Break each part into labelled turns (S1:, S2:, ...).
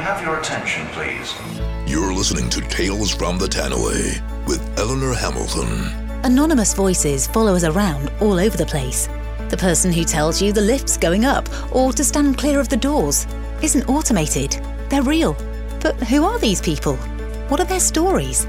S1: have your attention, please?
S2: You're listening to Tales from the Tannoy with Eleanor Hamilton.
S3: Anonymous voices follow us around all over the place. The person who tells you the lift's going up or to stand clear of the doors isn't automated. They're real. But who are these people? What are their stories?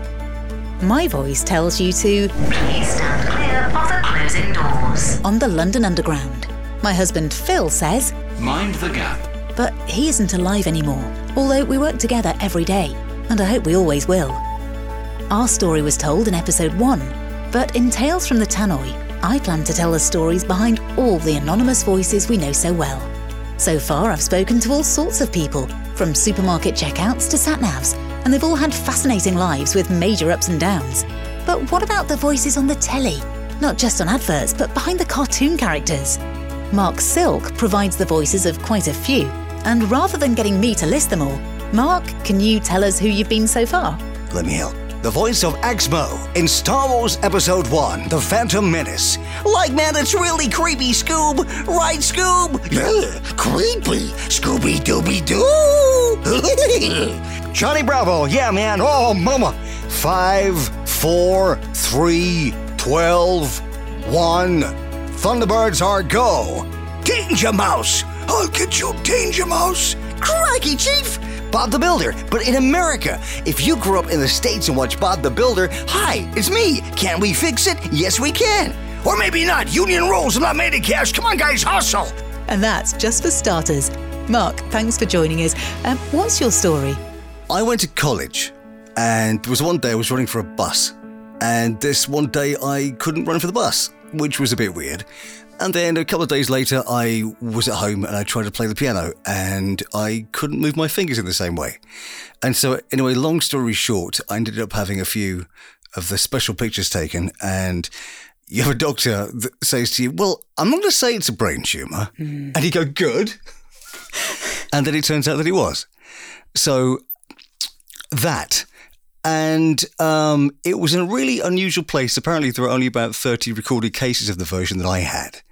S3: My voice tells you to
S4: Please stand clear of the closing doors.
S3: on the London Underground. My husband Phil says,
S1: Mind the gap.
S3: but he isn't alive anymore, although we work together every day, and I hope we always will. Our story was told in episode 1, but in Tales from the Tannoy, I plan to tell the stories behind all the anonymous voices we know so well. So far, I've spoken to all sorts of people, from supermarket checkouts to sat-navs, and they've all had fascinating lives with major ups and downs. But what about the voices on the telly? Not just on adverts, but behind the cartoon characters. Marc Silk provides the voices of quite a few, and rather than getting me to list them all, Marc, can you tell us who you've been so far?
S5: Let me help. The voice of Aks Moe in Star Wars Episode 1 The Phantom Menace. Like, man, it's really creepy, Scoob. Right, Scoob?
S6: Yeah, creepy. Scooby Dooby Doo.
S5: Johnny Bravo. Yeah, man. Oh, mama. Five, four, three, twelve, one. Thunderbirds are go. Danger Mouse. I'll get you, Danger Mouse. Crikey, Chief. Bob the Builder, but in America. If you grew up in the States and watched Bob the Builder, hi, it's me. Can we fix it? Yes, we can. Or maybe not. Union rules. I'm not made of cash. Come on, guys, hustle.
S3: And that's just for starters. Marc, thanks for joining us. Um, what's your story?
S5: I went to college, and there was one day I was running for a bus, and this one day I couldn't run for the bus, which was a bit weird. And then a couple of days later, I was at home and I tried to play the piano, and I couldn't move my fingers in the same way. And so, anyway, long story short, I ended up having a few of the special pictures taken, and you have a doctor that says to you, Well, I'm not going to say it's a brain tumour. And you go, Good. and then it turns out that it was. So that. And um, it was in a really unusual place. Apparently, there were only about 30 recorded cases of the version that I had.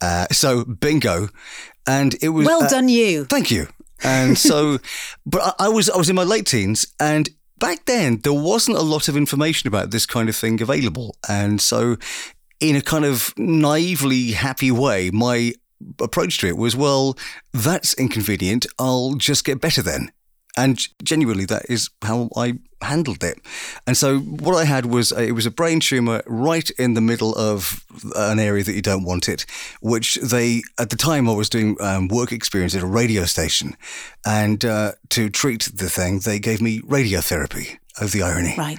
S5: Uh, so, bingo. And it was.
S3: Well
S5: uh,
S3: done, you.
S5: Thank you. And so, but I, I was I was in my late teens, and back then there wasn't a lot of information about this kind of thing available, and so, in a kind of naively happy way, my approach to it was, well, that's inconvenient. I'll just get better then. And genuinely, that is how I handled it. And so, what I had was a, it was a brain tumor right in the middle of an area that you don't want it, which they at the time I was doing um, work experience at a radio station, and uh, to treat the thing, they gave me radiotherapy. Of the irony,
S3: Right.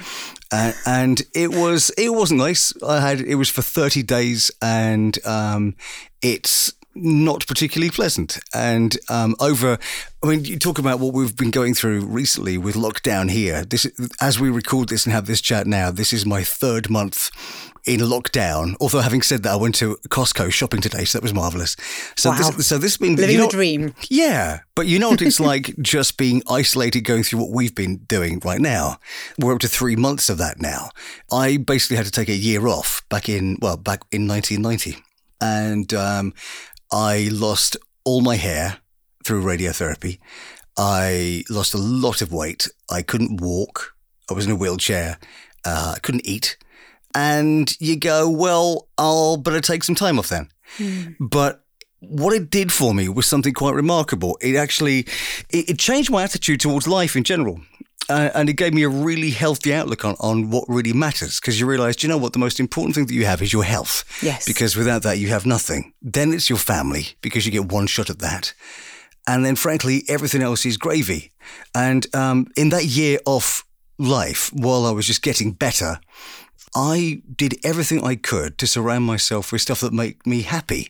S5: uh, and it was it wasn't nice. I had it was for thirty days, and um, it's not particularly pleasant. And um, over, I mean, you talk about what we've been going through recently with lockdown here. This, as we record this and have this chat now, this is my third month in lockdown. Although having said that, I went to Costco shopping today, so that was marvelous. So
S3: Wow.
S5: this, so this has been
S3: Living
S5: you know-
S3: the dream.
S5: yeah, but you know what it's like just being isolated going through what we've been doing right now. We're up to three months of that now. I basically had to take a year off back in, well, back in 1990. And um, I lost all my hair through radiotherapy. I lost a lot of weight. I couldn't walk. I was in a wheelchair. Uh, I couldn't eat. And you go, well, I'll better take some time off then. But what it did for me was something quite remarkable. It actually it, it changed my attitude towards life in general. Uh, and it gave me a really healthy outlook on, on what really matters because you realize, you know what, the most important thing that you have is your health.
S3: Yes.
S5: Because without that, you have nothing. Then it's your family because you get one shot at that. And then, frankly, everything else is gravy. And um, in that year of life, while I was just getting better, I did everything I could to surround myself with stuff that made me happy.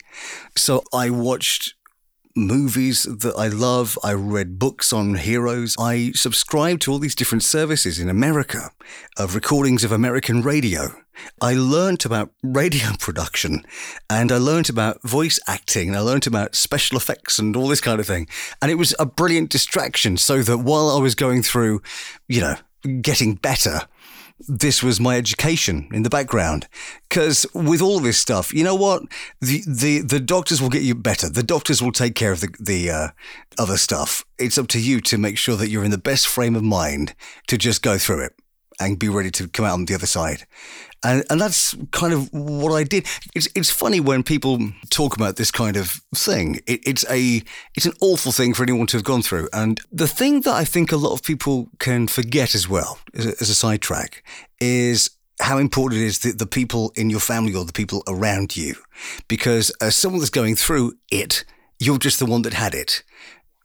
S5: So I watched movies that I love. I read books on heroes. I subscribed to all these different services in America of recordings of American radio. I learnt about radio production and I learnt about voice acting and I learnt about special effects and all this kind of thing. And it was a brilliant distraction so that while I was going through, you know, getting better, this was my education in the background. Because with all this stuff, you know what? The, the, the doctors will get you better. The doctors will take care of the, the uh, other stuff. It's up to you to make sure that you're in the best frame of mind to just go through it and be ready to come out on the other side. And, and that's kind of what I did. It's, it's funny when people talk about this kind of thing. It, it's a it's an awful thing for anyone to have gone through. And the thing that I think a lot of people can forget as well, as a, as a sidetrack, is how important it is that the people in your family or the people around you. Because as someone that's going through it, you're just the one that had it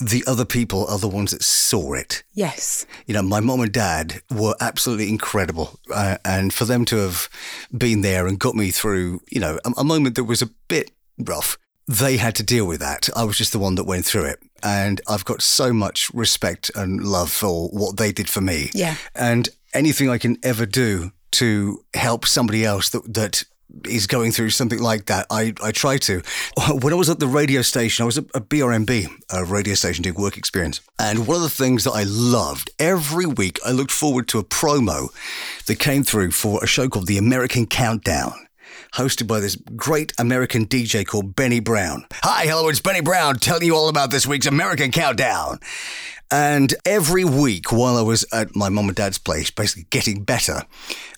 S5: the other people are the ones that saw it.
S3: Yes.
S5: You know, my mom and dad were absolutely incredible. Uh, and for them to have been there and got me through, you know, a, a, moment that was a bit rough, they had to deal with that. I was just the one that went through it. And I've got so much respect and love for what they did for me.
S3: Yeah.
S5: And anything I can ever do to help somebody else that, that is going through something like that, I, I try to. When I was at the radio station, I was at a BRMB, a radio station doing work experience. And one of the things that I loved, every week I looked forward to a promo that came through for a show called The American Countdown hosted by this great American DJ called Benny Brown. Hi, hello, it's Benny Brown telling you all about this week's American Countdown. And every week while I was at my mum and dad's place, basically getting better,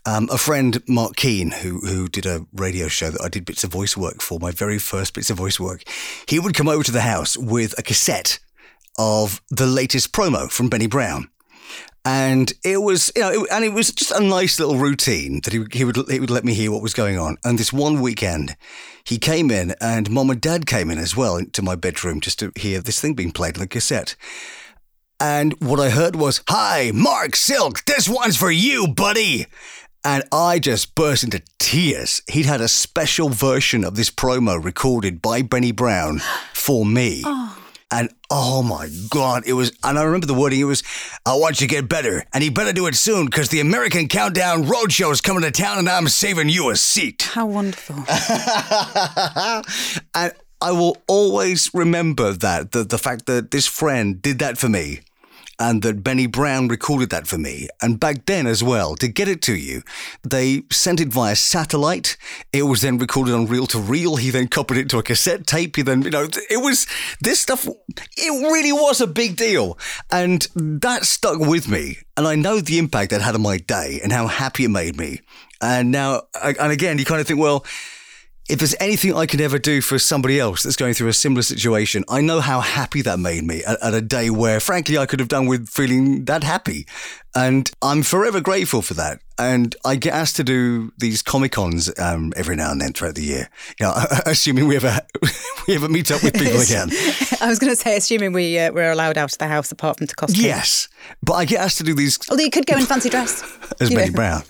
S5: um, a friend, Mark Keane, who, who did a radio show that I did bits of voice work for, my very first bits of voice work, he would come over to the house with a cassette of the latest promo from Benny Brown. And it was, you know, it, and it was just a nice little routine that he, he would he would let me hear what was going on. And this one weekend, he came in, and mom and dad came in as well into my bedroom just to hear this thing being played on the cassette. And what I heard was, Hi, Marc Silk, this one's for you, buddy. And I just burst into tears. He'd had a special version of this promo recorded by Benny Brown for me. Oh. And oh my God, it was, and I remember the wording, it was, I want you to get better, and you better do it soon, because the American Countdown Roadshow is coming to town, and I'm saving you a seat.
S3: How wonderful.
S5: and I will always remember that the, the fact that this friend did that for me and that Benny Brown recorded that for me. And back then as well, to get it to you, they sent it via satellite. It was then recorded on reel to reel. He then copied it to a cassette tape. He then, you know, it was this stuff, it really was a big deal. And that stuck with me. And I know the impact that had on my day and how happy it made me. And now, and again, you kind of think, well, if there's anything I could ever do for somebody else that's going through a similar situation, I know how happy that made me at, at, a day where, frankly, I could have done with feeling that happy. And I'm forever grateful for that. And I get asked to do these Comic Cons um, every now and then throughout the year. You know, assuming we ever we ever meet up with people again.
S3: I was going to say, assuming we uh, we're allowed out of the house apart from to costume.
S5: Yes, but I get asked to do these.
S3: Although you could go in fancy dress,
S5: as Benny Brown.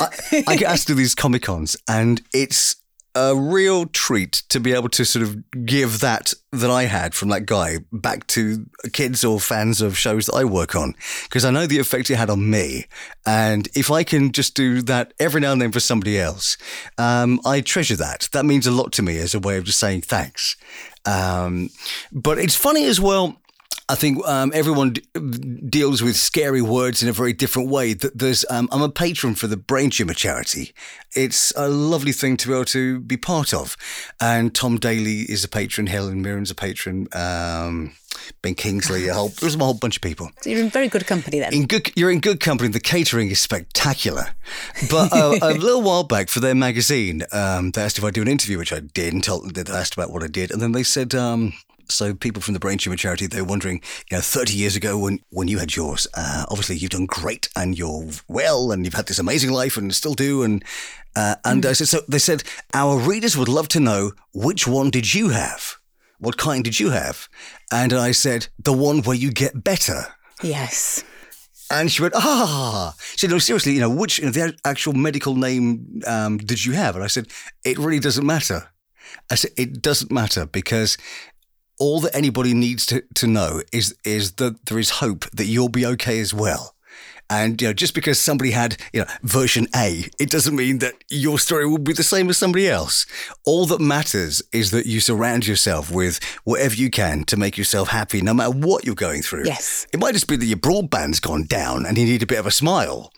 S5: I, I get asked to do these Comic Cons, and it's a real treat to be able to sort of give that that I had from that guy back to kids or fans of shows that I work on because I know the effect it had on me, and if I can just do that every now and then for somebody else, um, I treasure that. That means a lot to me as a way of just saying thanks. Um, but it's funny as well. I think um, everyone d- deals with scary words in a very different way. There's, um, I'm a patron for the Brain Tumor Charity. It's a lovely thing to be able to be part of. And Tom Daley is a patron, Helen Mirren's a patron, um, Ben Kingsley, a whole, there's a whole bunch of people.
S3: So you're in very good company then.
S5: In good, you're in good company. The catering is spectacular. But uh, a little while back for their magazine, um, they asked if I'd do an interview, which I did, and told, they asked about what I did. And then they said, um, so people from the Brain Tumor Charity, they're wondering, you know, 30 years ago when, when you had yours, uh, obviously you've done great and you're well and you've had this amazing life and still do. And, uh, and mm. I said, so they said, our readers would love to know which one did you have? What kind did you have? And I said, the one where you get better.
S3: Yes.
S5: And she went, ah. She said, no, seriously, you know, which you know, the actual medical name um, did you have? And I said, it really doesn't matter. I said, it doesn't matter because all that anybody needs to, to know is is that there is hope that you'll be okay as well. And you know, just because somebody had you know version A, it doesn't mean that your story will be the same as somebody else. All that matters is that you surround yourself with whatever you can to make yourself happy, no matter what you're going through.
S3: Yes.
S5: It might just be that your broadband's gone down and you need a bit of a smile.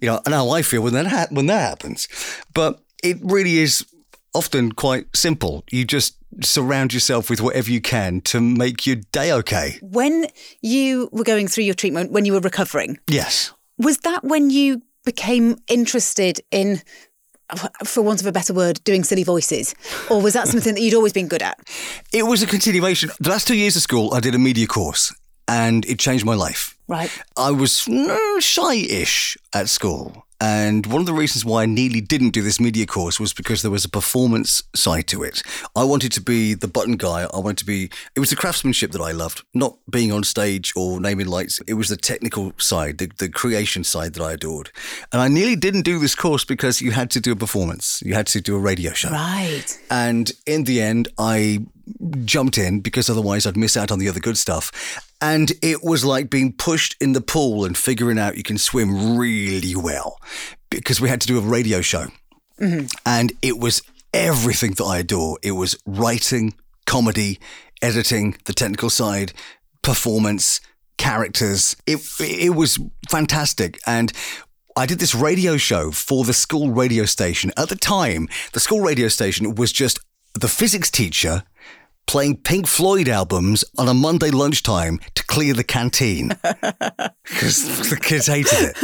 S5: You know, and how I feel when that ha- when that happens. But it really is often quite simple. You just surround yourself with whatever you can to make your day okay.
S3: When you were going through your treatment, when you were recovering,
S5: Yes.
S3: was that when you became interested in, for want of a better word, doing silly voices? Or was that something that you'd always been good at?
S5: It was a continuation. The last two years of school, I did a media course and it changed my life.
S3: Right.
S5: I was mm, shy-ish at school. And one of the reasons why I nearly didn't do this media course was because there was a performance side to it. I wanted to be the button guy. I wanted to be, it was the craftsmanship that I loved, not being on stage or naming lights. It was the technical side, the, the creation side that I adored. And I nearly didn't do this course because you had to do a performance. You had to do a radio show.
S3: Right.
S5: And in the end, I jumped in because otherwise I'd miss out on the other good stuff. And it was like being pushed in the pool and figuring out you can swim really well because we had to do a radio show. Mm-hmm. And it was everything that I adore. It was writing, comedy, editing, the technical side, performance, characters. It it was fantastic. And I did this radio show for the school radio station. At the time, the school radio station was just the physics teacher playing Pink Floyd albums on a Monday lunchtime to clear the canteen because the kids hated it.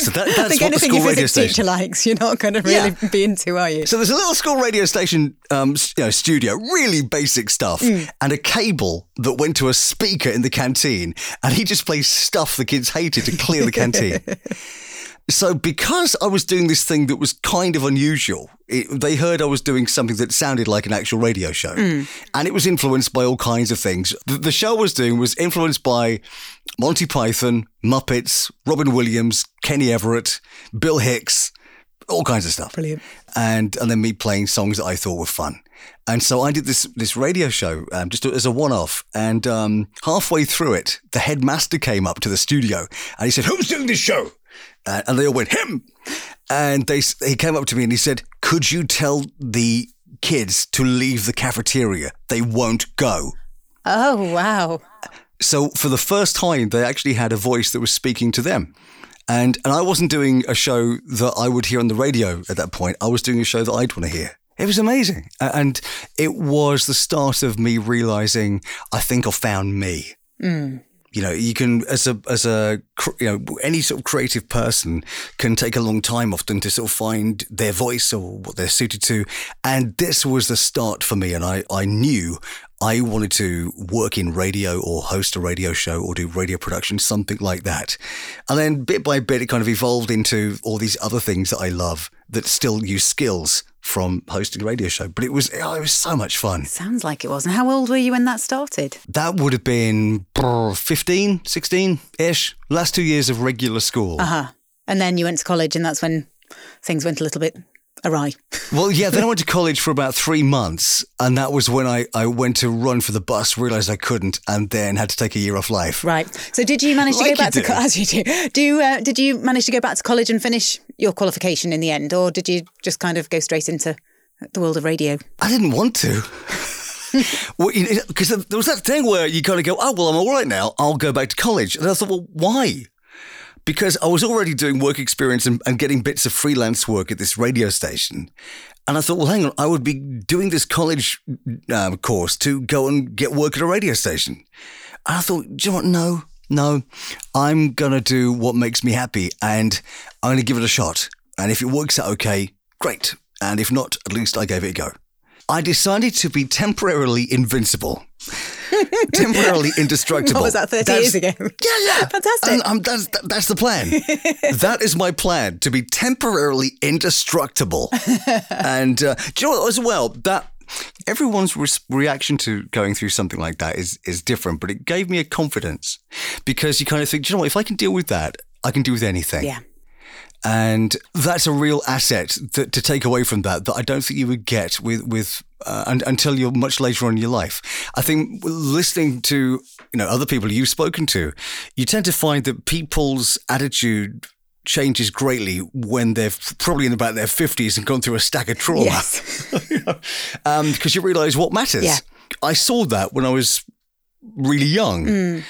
S5: So that, that's what the school radio station.
S3: teacher likes, you're not going to really
S5: Yeah.
S3: be into, are you?
S5: So there's a little school radio station, um, you know, studio, really basic stuff,
S3: Mm.
S5: and a cable that went to a speaker in the canteen, and he just plays stuff the kids hated to clear the canteen. So because I was doing this thing that was kind of unusual, it, they heard I was doing something that sounded like an actual radio show, and it was influenced by all kinds of things. The, the show I was doing was influenced by Monty Python, Muppets, Robin Williams, Kenny Everett, Bill Hicks, all kinds of stuff
S3: Brilliant.
S5: and and then me playing songs that I thought were fun. And so I did this this radio show um, just as a one off. And um, halfway through it, the headmaster came up to the studio and he said, "Who's doing this show?" Uh, and they all went him. And they he came up to me and he said, "Could you tell the kids to leave the cafeteria? They won't go."
S3: Oh, wow.
S5: So for the first time, they actually had a voice that was speaking to them. And and I wasn't doing a show that I would hear on the radio at that point. I was doing a show that I'd want to hear. It was amazing. And it was the start of me realizing I think I found me. You know, you can as a as a you know any sort of creative person can take a long time often to sort of find their voice or what they're suited to, and this was the start for me. And I I knew I wanted to work in radio or host a radio show or do radio production, something like that. And then bit by bit, it kind of evolved into all these other things that I love that still use skills from hosting a radio show. But it was oh, it was so much fun.
S3: Sounds like it was. And how old were you when that started?
S5: That would have been brr, 15, 16 ish. Last two years of regular school.
S3: Uh huh. And then you went to college, and that's when things went a little bit awry.
S5: Well, yeah, then I went to college for about three months. And that was when I, I went to run for the bus, realized I couldn't, and then had to take a year off life.
S3: Right. So, did you manage to
S5: Like
S3: go back
S5: you
S3: to co-
S5: do.
S3: as you do? Do uh, did you manage to go back to college and finish your qualification in the end, or did you just kind of go straight into the world of radio?
S5: I didn't want to. Because there was that thing where you kind of go, oh, well, I'm all right now. I'll go back to college. And I thought, well, why? Because I was already doing work experience and, and getting bits of freelance work at this radio station. And I thought, well, hang on, I would be doing this college um, course to go and get work at a radio station. And I thought, do you know? No, no, I'm going to do what makes me happy and I'm going to give it a shot. And if it works out okay, great. And if not, at least I gave it a go. I decided to be temporarily invincible, temporarily indestructible.
S3: What was that, 30
S5: That's-
S3: years ago?
S5: Yeah, yeah.
S3: Fantastic.
S5: And, um, that's, that- that's the plan. that is my plan to be temporarily indestructible. and uh, do you know what, as well? That everyone's res- reaction to going through something like that is is different, but it gave me a confidence because you kind of think, do you know what? If I can deal with that, I can deal with anything.
S3: Yeah.
S5: And that's a real asset that, to take away from that that I don't think you would get with with uh, un, until you're much later on in your life. I think listening to you know other people you've spoken to, you tend to find that people's attitude changes greatly when they're probably in about their 50s and gone through a stack of trauma.
S7: Yes.
S5: Because um, you realize what matters.
S7: Yeah.
S5: I saw that when I was really young.
S7: Mm.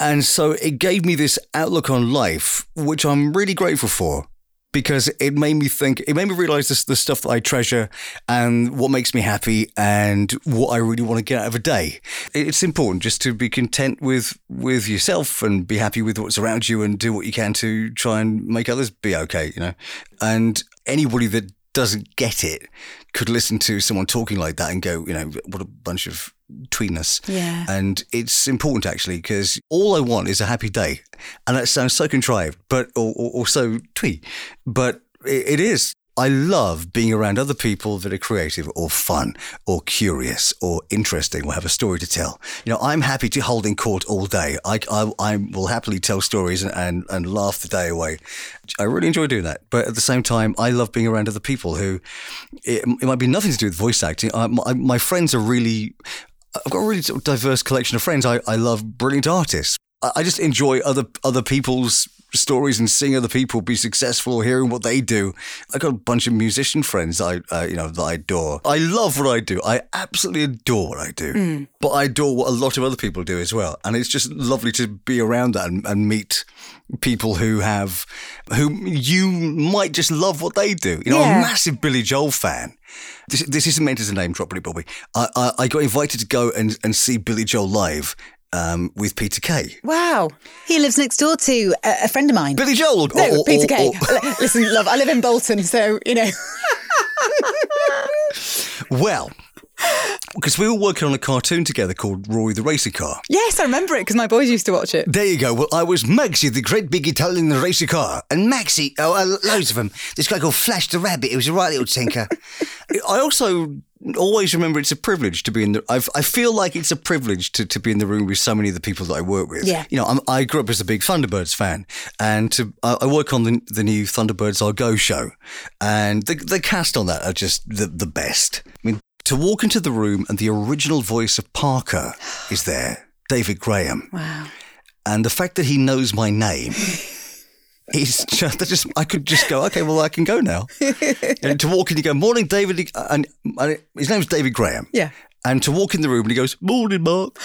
S5: And so it gave me this outlook on life, which I'm really grateful for because it made me think, it made me realize this, the stuff that I treasure and what makes me happy and what I really want to get out of a day. It's important just to be content with, with yourself and be happy with what's around you and do what you can to try and make others be okay, you know? And anybody that doesn't get it could listen to someone talking like that and go, you know, what a bunch of tweeness.
S7: Yeah.
S5: And it's important actually because all I want is a happy day. And that sounds so contrived, but, or, or, or so twee, but it, it is. I love being around other people that are creative or fun or curious or interesting or have a story to tell. You know, I'm happy to hold in court all day. I, I, I will happily tell stories and, and, and laugh the day away. I really enjoy doing that. But at the same time, I love being around other people who it, it might be nothing to do with voice acting. I, my, my friends are really, I've got a really diverse collection of friends. I, I love brilliant artists. I just enjoy other other people's stories and seeing other people be successful or hearing what they do. I got a bunch of musician friends I uh, you know that I adore. I love what I do. I absolutely adore what I do. But I adore what a lot of other people do as well. And it's just lovely to be around that and, and meet people who have who you might just love what they do. You know,
S7: Yeah.
S5: a massive Billy Joel fan. This, this isn't meant as a name drop, really, Bobby. I, I, I got invited to go and, and see Billy Joel live um, with Peter Kay.
S7: Wow. He lives next door to a, a friend of mine.
S5: Billy Joel.
S7: no,
S5: or-
S7: Peter
S5: or-
S7: Kay.
S5: or-
S7: L- Listen, love, I live in Bolton, so, you know.
S5: well, because we were working on a cartoon together called Roary the Racing Car.
S7: Yes, I remember it because my boys used to watch it.
S5: There you go. Well, I was Maxie, the great big Italian in the racer car.
S6: And Maxie, oh, uh, loads of them. This guy called Flash the Rabbit. He was a right little tinker.
S5: I also always remember it's a privilege to be in the. I've, I feel like it's a privilege to, to be in the room with so many of the people that I work with.
S7: Yeah.
S5: You know, I'm, I grew up as a big Thunderbirds fan, and to I, I work on the, the new Thunderbirds Are Go show, and the the cast on that are just the the best. I mean, to walk into the room and the original voice of Parker is there, David Graham.
S7: Wow.
S5: and the fact that he knows my name is just, just I could just go okay well I can go now and to walk in you go morning David uh, and, and his name's David Graham
S7: Yeah.
S5: and to walk in the room and he goes morning Marc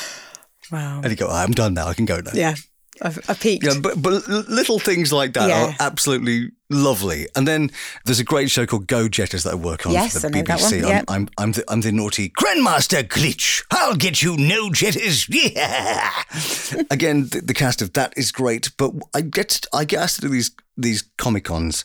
S7: Wow.
S5: and he go oh, I'm done now I can go now
S7: Yeah. I've, I've peaked.
S5: yeah, but but little things like that
S7: Yeah.
S5: are absolutely lovely. And then there's a great show called Go Jetters that I work on
S7: Yes,
S5: for the
S7: I know that
S5: BBC.
S7: one,
S5: I'm. I'm I'm the I'm the naughty
S6: Grandmaster Glitch. I'll get you no jetters. Yeah.
S5: again, the, the cast of that is great, but I get I get asked to do these these comic cons,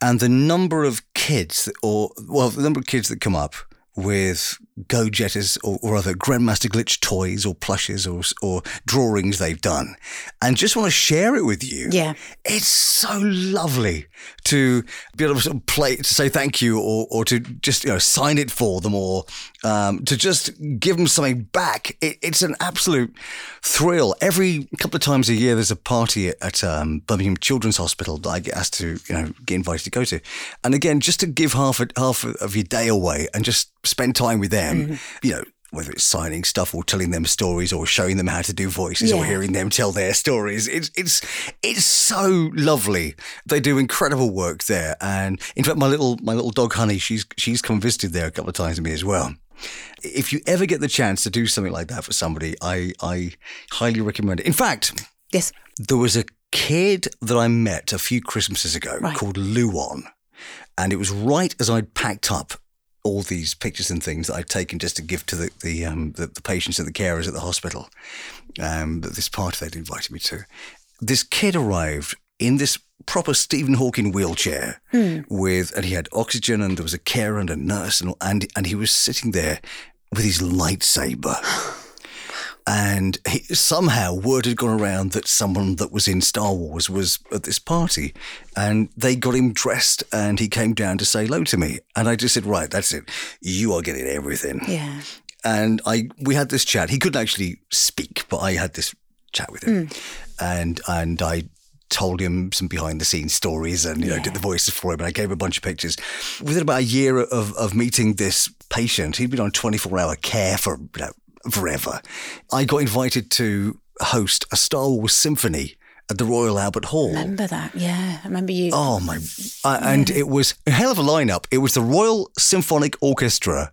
S5: and the number of kids, that, or well, the number of kids that come up with Go Jetters or, or other Grandmaster Glitch toys or plushes or or drawings they've done, and just want to share it with you.
S7: Yeah.
S5: it's so lovely to be able to sort of play to say thank you or or to just you know sign it for them or um, to just give them something back. It, it's an absolute thrill. Every couple of times a year, there's a party at, at um, Birmingham Children's Hospital that I get asked to you know get invited to go to, and again just to give half a, half of your day away and just spend time with them. Mm-hmm. You know. Whether it's signing stuff or telling them stories or showing them how to do voices or hearing them tell their stories, it's it's it's so lovely. They do incredible work there, and in fact, my little my little dog Honey, she's she's come visited there a couple of times with me as well. If you ever get the chance to do something like that for somebody, I I highly recommend it. In fact,
S7: Yes.
S5: there was a kid that I met a few Christmases ago
S7: Right.
S5: called Luon, and it was right as I'd packed up all these pictures and things that I'd taken just to give to the the, um, the, the patients and the carers at the hospital. Um, this party they'd invited me to. This kid arrived in this proper Stephen Hawking wheelchair with, and he had oxygen, and there was a carer and a nurse, and and and he was sitting there with his lightsaber. And he, somehow word had gone around that someone that was in Star Wars was at this party, and they got him dressed, and he came down to say hello to me, and I just said, "Right, that's it. You are getting everything."
S7: Yeah.
S5: and I we had this chat. He couldn't actually speak, but I had this chat with him, and and I told him some behind the scenes stories and you know did the voices for him and I gave him a bunch of pictures. Within about a year of, of meeting this patient, he'd been on 24 hour care for you know, forever. I got invited to host a Star Wars symphony at the Royal Albert Hall.
S7: Remember that? Yeah, I remember you.
S5: Oh my! Uh, and it was a hell of a lineup. It was the Royal Symphonic Orchestra,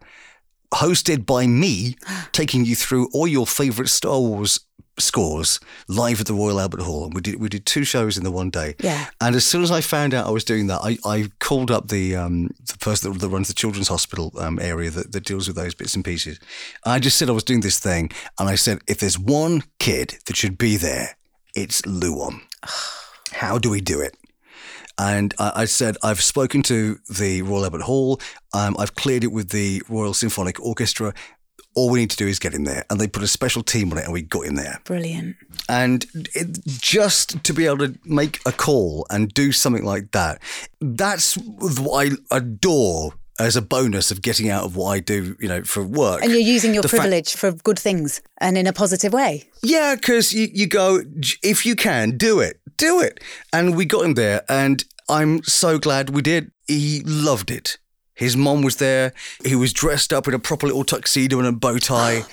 S5: hosted by me, taking you through all your favourite Star Wars scores live at the Royal Albert Hall. And we did we did two shows in the one day.
S7: Yeah.
S5: And as soon as I found out I was doing that, I, I called up the um, the person that, that runs the children's hospital um, area that, that deals with those bits and pieces. I just said I was doing this thing, and I said if there's one kid that should be there, it's Luon. How do we do it? And I, I said, I've spoken to the Royal Albert Hall. Um, I've cleared it with the Royal Symphonic Orchestra. All we need to do is get him there. And they put a special team on it, and we got him there.
S7: Brilliant.
S5: And it, just to be able to make a call and do something like that, that's what I adore as a bonus of getting out of what I do, you know, for work.
S7: And you're using your
S5: The
S7: privilege for good things and in a positive way.
S5: Yeah, because you, you go, if you can, do it, do it. And we got him there, and I'm so glad we did. He loved it. His mom was there. He was dressed up in a proper little tuxedo and a bow tie.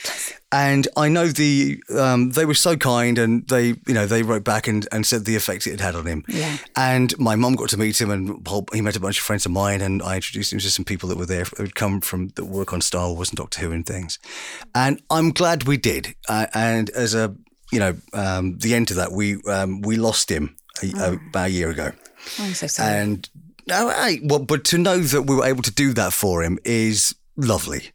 S5: and I know the um, they were so kind, and they you know they wrote back and, and said the effect it had had on him.
S7: Yeah.
S5: And my mum got to meet him, and he met a bunch of friends of mine, and I introduced him to some people that were there who'd come from that work on Star Wars and Doctor Who and things. And I'm glad we did. Uh, and as a you know, um, the end to that, we um, we lost him a, a- about a year ago,
S7: Oh, I'm so sorry.
S5: and no, I, well, but to know that we were able to do that for him is lovely,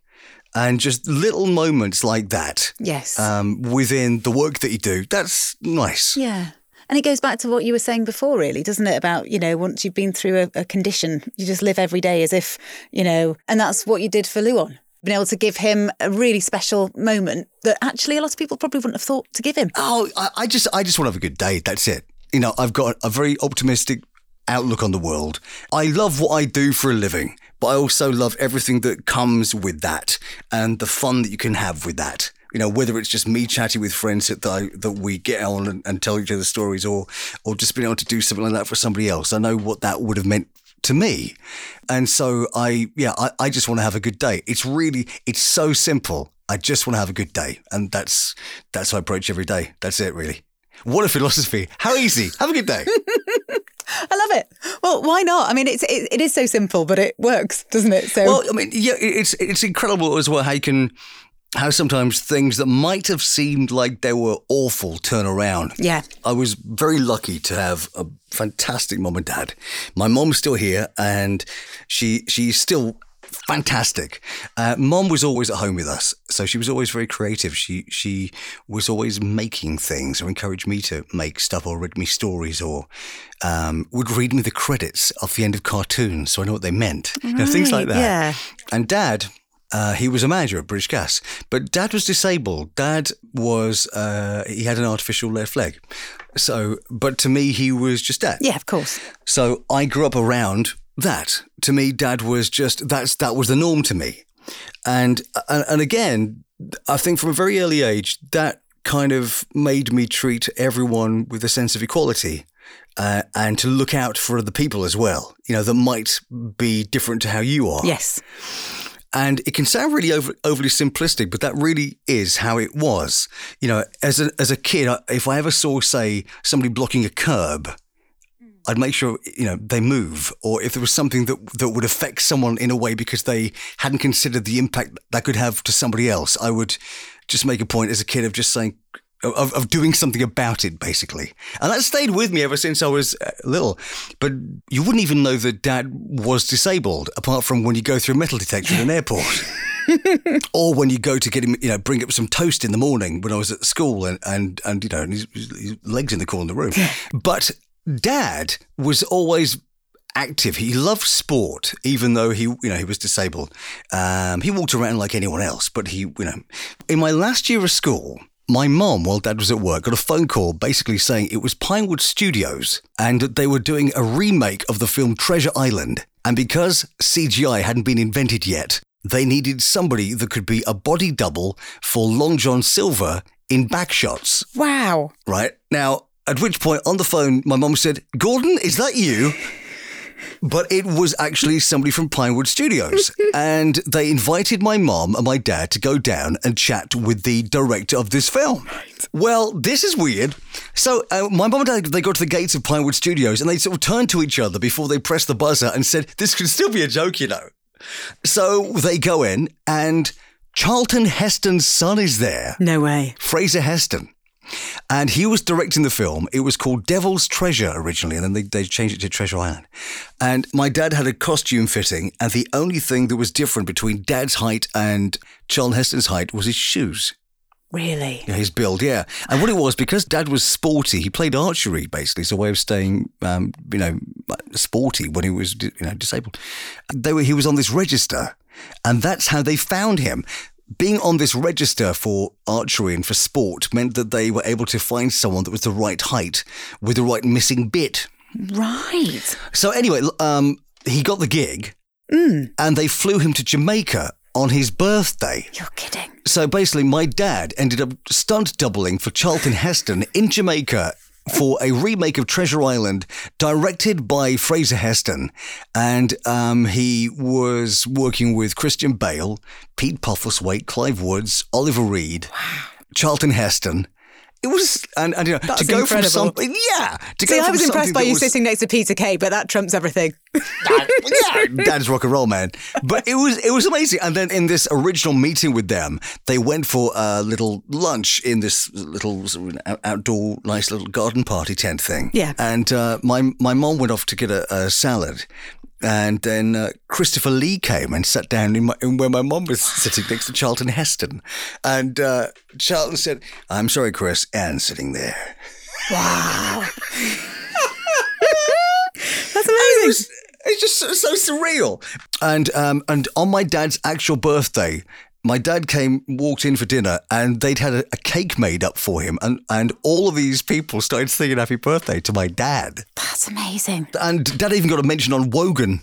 S5: and just little moments like that
S7: yes.
S5: um, within the work that you do, that's nice.
S7: yeah. And it goes back to what you were saying before, really, doesn't it? About, you know, once you've been through a, a condition, you just live every day as if, you know, and that's what you did for Luon. Been able to give him a really special moment that actually a lot of people probably wouldn't have thought to give him.
S5: Oh, I, I just I just want to have a good day. That's it. You know, I've got a very optimistic outlook on the world. I love what I do for a living, but I also love everything that comes with that and the fun that you can have with that. You know, whether it's just me chatting with friends that I, that we get on and, and tell each other stories, or or just being able to do something like that for somebody else. I know what that would have meant to me, and so I yeah I, I just want to have a good day. It's really it's so simple. I just want to have a good day, and that's that's how I approach every day. That's it, really. What a philosophy! How easy. Have a good day.
S7: I love it. Well, why not? I mean, it's it, it is so simple, but it works, doesn't it? So
S5: Well, I mean, yeah, it's it's incredible as well how you can how sometimes things that might have seemed like they were awful turn around.
S7: Yeah.
S5: I was very lucky to have a fantastic mom and dad. My mom's still here, and she she's still fantastic. Uh, mom was always at home with us, so she was always very creative. She she was always making things, or encouraged me to make stuff, or read me stories, or um, would read me the credits off the end of cartoons, so I know what they meant. You know, things like that.
S7: yeah.
S5: And dad, uh, he was a manager at British Gas, but dad was disabled. Dad was, uh, he had an artificial left leg. So, but to me, he was just dad.
S7: yeah, of course.
S5: So I grew up around that. To me, dad was just, that's, that was the norm to me. And, and, and again, I think from a very early age, that kind of made me treat everyone with a sense of equality. Uh, and to look out for other people as well, you know, that might be different to how you are.
S7: Yes.
S5: And it can sound really over, overly simplistic, but that really is how it was. You know, as a, as a kid, I- if I ever saw, say, somebody blocking a curb, I'd make sure, you know, they move. Or if there was something that, that would affect someone in a way because they hadn't considered the impact that could have to somebody else, I would just make a point as a kid of just saying, of, of doing something about it, basically. And that stayed with me ever since I was uh, little. But you wouldn't even know that dad was disabled, apart from when you go through a metal detector at an airport. or when you go to get him, you know, bring up some toast in the morning when I was at school and, and, and you know, and his, his legs in the corner of the room. But dad was always active. He loved sport, even though he, you know, he was disabled. Um, he walked around like anyone else, but he, you know, in my last year of school, my mom, while dad was at work, got a phone call basically saying it was Pinewood Studios and that they were doing a remake of the film Treasure Island. And because CGI hadn't been invented yet, they needed somebody that could be a body double for Long John Silver in back shots
S7: Wow.
S5: right? Now, At which point, on the phone, my mum said, Gordon, is that you? But it was actually somebody from Pinewood Studios. and they invited my mom and my dad to go down and chat with the director of this film. Well, this is weird. So, uh, my mom and dad, they got to the gates of Pinewood Studios and they sort of turned to each other before they pressed the buzzer and said, This could still be a joke, you know. So they go in and Charlton Heston's son is there.
S7: No way.
S5: Fraser Heston. And he was directing the film. It was called Devil's Treasure originally, and then they, they changed it to Treasure Island. And my dad had a costume fitting, and the only thing that was different between dad's height and Charlton Heston's height was his shoes.
S7: Really?
S5: Yeah, his build, yeah. And what it was, because dad was sporty, he played archery basically. It's a way of staying, um, you know, sporty when he was, you know, disabled. They were, he was on this register, and that's how they found him. Being on this register for archery and for sport meant that they were able to find someone that was the right height with the right missing bit.
S7: Right.
S5: So anyway, um, he got the gig, and they flew him to Jamaica on his birthday.
S7: You're kidding.
S5: So basically, my dad ended up stunt doubling for Charlton Heston in Jamaica for a remake of Treasure Island, directed by Fraser Heston. And um, he was working with Christian Bale, Pete Postlethwaite, Clive Woods, Oliver Reed, Charlton Heston. It was, and, and you know,
S7: That's
S5: to go
S7: incredible.
S5: from something, yeah, to
S7: See,
S5: go
S7: I was impressed by you
S5: was-
S7: sitting next to Peter Kay, but that trumps everything.
S5: yeah, dad's rock and roll man. But it was it was amazing. And then in this original meeting with them, they went for a little lunch in this little sort of outdoor nice little garden party tent thing.
S7: Yeah.
S5: And uh, my my mom went off to get a, a salad. And then uh, Christopher Lee came and sat down in, my, in where my mom was sitting next to Charlton Heston. And uh, Charlton said, I'm sorry, Chris, Anne's sitting there. Wow.
S7: That's amazing.
S5: It was, it's just so, so surreal. And um, and on my dad's actual birthday, my dad came, walked in for dinner, and they'd had a, a cake made up for him, and and all of these people started singing "Happy Birthday" to my dad.
S7: That's amazing.
S5: And dad even got a mention on Wogan.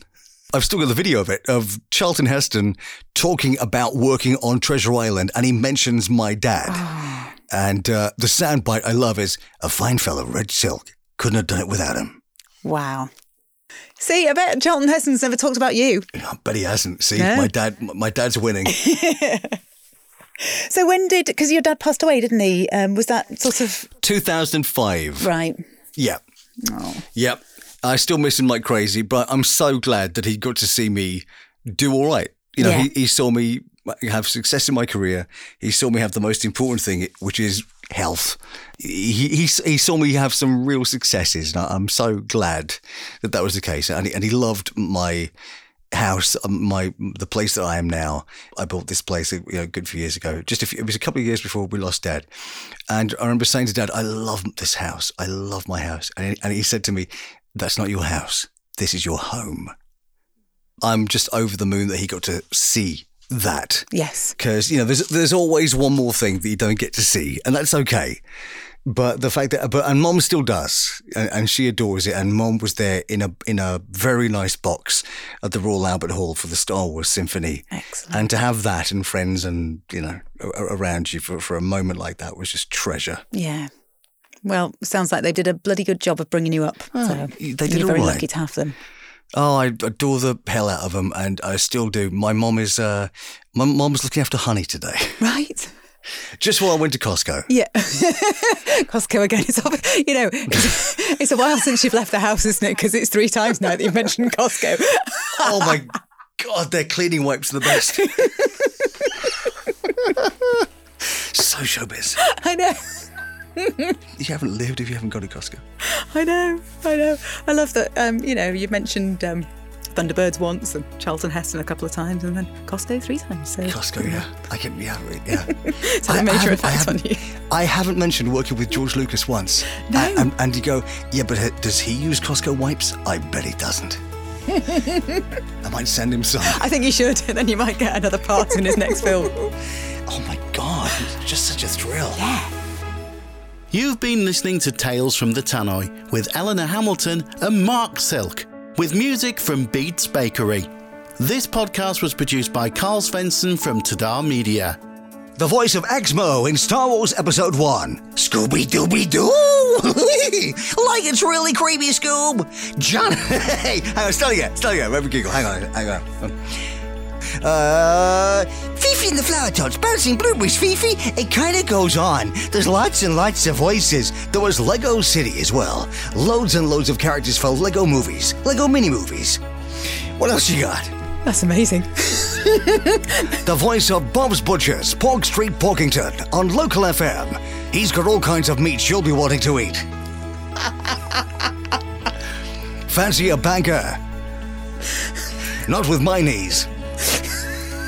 S5: I've still got the video of it of Charlton Heston talking about working on Treasure Island, and he mentions my dad. And uh, the soundbite I love is a fine fellow, red silk. Couldn't have done it without him.
S7: Wow. See, I bet Charlton Heston's never talked about you.
S5: I bet he hasn't. See,
S7: No.
S5: my dad, my dad's winning.
S7: So when did, because your dad passed away, didn't he? Um, was that sort of,
S5: 2005.
S7: right.
S5: Yeah. Yep. I still miss him like crazy, but I'm so glad that he got to see me do all right. You know,
S7: Yeah.
S5: he, he saw me have success in my career. He saw me have the most important thing, which is health. He, he, he saw me have some real successes. And I'm so glad that that was the case. And he, and he loved my house, um, my the place that I am now. I bought this place you know, a good few years ago. Just few, it was a couple of years before we lost Dad, and I remember saying to Dad, "I love this house. I love my house." And he, and he said to me, "That's not your house. This is your home." I'm just over the moon that he got to see that
S7: Yes.
S5: because you know there's there's always one more thing that you don't get to see, and that's okay. But the fact that, but and mom still does, and, and she adores it. And mom was there in a in a very nice box at the Royal Albert Hall for the Star Wars Symphony.
S7: Excellent.
S5: And to have that and friends and you know around you for for a moment like that was just treasure.
S7: Yeah. Well, sounds like they did a bloody good job of bringing you up. Ah, so
S5: they did
S7: you're very
S5: right.
S7: lucky to have them.
S5: Oh, I adore the hell out of them, and I still do. My mom is uh, my mom's looking after Honey today.
S7: Right.
S5: Just while I went to Costco.
S7: Yeah. Costco again. It's, you know, it's, it's a while since you've left the house, isn't it? Because it's three times now that you've mentioned Costco.
S5: Oh my god, their cleaning wipes are the best. so showbiz.
S7: I know.
S5: You haven't lived if you haven't gone to Costco.
S7: I know. I know. I love that. Um, you know, you mentioned um, Thunderbirds once and Charlton Heston a couple of times, and then Costco three times. So
S5: Costco, yeah. I can, yeah, yeah.
S7: So a major effect on you.
S5: I haven't mentioned working with George Lucas once.
S7: No.
S5: A- And, and you go, yeah, but uh, does he use Costco wipes? I bet he doesn't. I might send him some.
S7: I think you should, and then you might get another part in his next film.
S5: Oh my God, just such a thrill.
S8: You've been listening to Tales from the Tannoy with Eleanor Hamilton and Marc Silk, with music from Beats Bakery. This podcast was produced by Carl Svensson from Tadar Media.
S5: the voice of Aks Moe in Star Wars Episode 1.
S6: Scooby Dooby Doo! like it's really creepy, Scoob!
S5: John. hey, hang on, again, start again. Let me giggle. Hang on, hang on. Uh,
S6: Fifi and the Flower Tots, bouncing blueberries, Fifi. It kind of goes on.
S5: there's lots and lots of voices. There was Lego City as well. Loads and loads of characters for Lego movies, Lego mini movies. What else you got?
S7: That's amazing.
S5: The voice of Bob's Butchers, Pork Street Porkington, on Local FM. He's got all kinds of meats you'll be wanting to eat. Fancy a banker? Not with my knees.